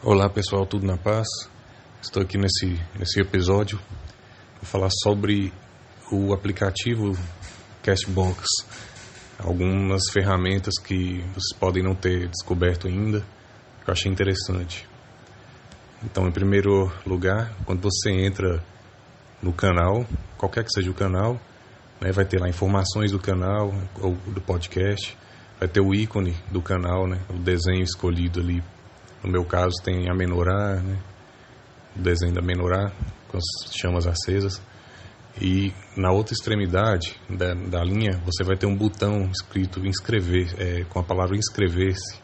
Olá pessoal, tudo na paz? Estou aqui nesse, nesse episódio para falar sobre o aplicativo Cashbox, algumas ferramentas que vocês podem não ter descoberto ainda, que eu achei interessante. Então, em primeiro lugar, quando você entra no canal, qualquer que seja o canal, né, vai ter lá informações do canal ou do podcast, vai ter o ícone do canal, né, o desenho escolhido ali no meu caso tem a menorá, né? o desenho da menorá com as chamas acesas. E na outra extremidade da, da linha você vai ter um botão escrito inscrever, é, com a palavra inscrever-se.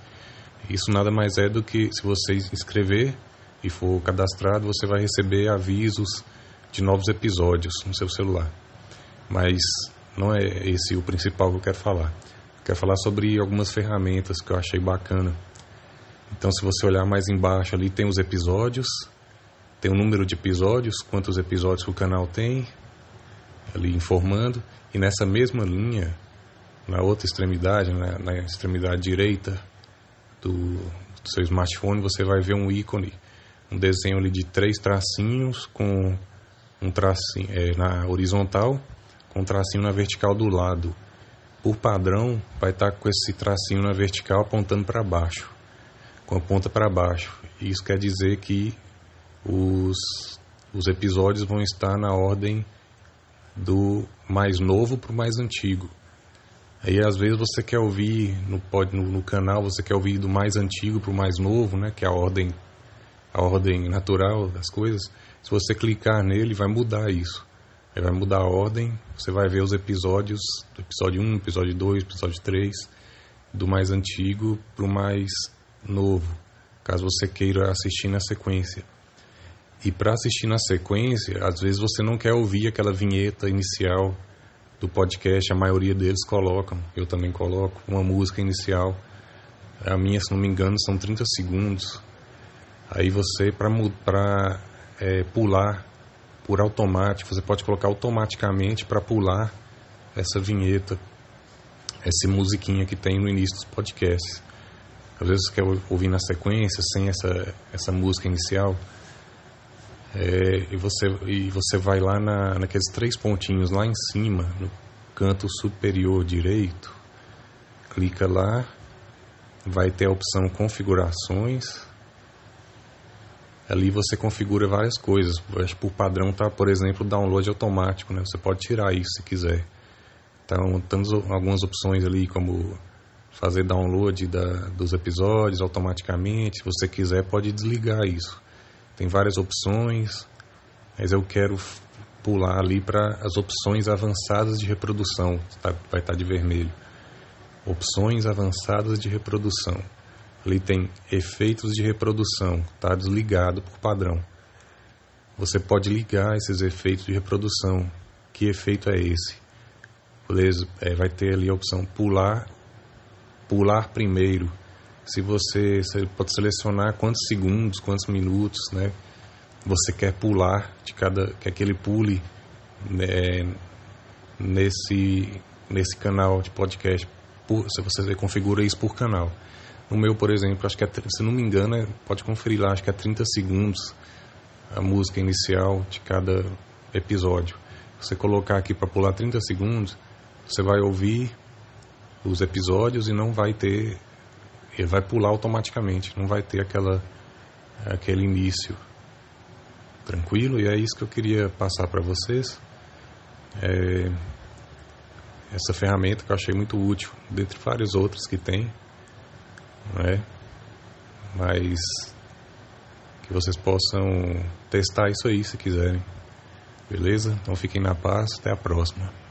Isso nada mais é do que se você inscrever e for cadastrado, você vai receber avisos de novos episódios no seu celular. Mas não é esse o principal que eu quero falar. Eu quero falar sobre algumas ferramentas que eu achei bacana então, se você olhar mais embaixo ali, tem os episódios, tem o número de episódios, quantos episódios o canal tem, ali informando, e nessa mesma linha, na outra extremidade, na, na extremidade direita do, do, seu smartphone, você vai ver um ícone, um desenho ali de três tracinhos com um tracinho é, na horizontal, com um tracinho na vertical do lado. Por padrão, vai estar com esse tracinho na vertical apontando para baixo com a ponta para baixo. Isso quer dizer que os, os episódios vão estar na ordem do mais novo para o mais antigo. Aí às vezes você quer ouvir no, no, no canal, você quer ouvir do mais antigo para o mais novo, né? Que é a ordem, a ordem natural das coisas. Se você clicar nele, vai mudar isso. Aí vai mudar a ordem, você vai ver os episódios, episódio 1, episódio 2, episódio 3, do mais antigo para o mais novo, caso você queira assistir na sequência. E para assistir na sequência, às vezes você não quer ouvir aquela vinheta inicial do podcast, a maioria deles colocam, eu também coloco, uma música inicial. A minha, se não me engano, são 30 segundos. Aí você, para é, pular por automático, você pode colocar automaticamente para pular essa vinheta, essa musiquinha que tem no início dos podcasts. Às vezes você quer ouvir na sequência, sem essa, essa música inicial. É, e, você, e você vai lá na, naqueles três pontinhos lá em cima, no canto superior direito. Clica lá, vai ter a opção configurações. Ali você configura várias coisas. Por padrão tá, por exemplo, download automático, né? Você pode tirar isso se quiser. Então, temos algumas opções ali como fazer download da, dos episódios automaticamente. Se você quiser, pode desligar isso. Tem várias opções, mas eu quero pular ali para as opções avançadas de reprodução. Tá, vai estar tá de vermelho. Opções avançadas de reprodução. Ali tem efeitos de reprodução, está desligado por padrão. Você pode ligar esses efeitos de reprodução. Que efeito é esse? Beleza? É, vai ter ali a opção pular pular primeiro. Se você, você pode selecionar quantos segundos, quantos minutos, né? Você quer pular de cada que aquele pule né, nesse nesse canal de podcast. Por, se você configura isso por canal. No meu, por exemplo, acho que é, se não me engano, é, pode conferir lá, acho que é 30 segundos a música inicial de cada episódio. Você colocar aqui para pular 30 segundos, você vai ouvir os episódios e não vai ter ele vai pular automaticamente, não vai ter aquela aquele início tranquilo e é isso que eu queria passar para vocês. É, essa ferramenta que eu achei muito útil, dentre várias outras que tem, não é? Mas que vocês possam testar isso aí se quiserem. Beleza? Então fiquem na paz, até a próxima.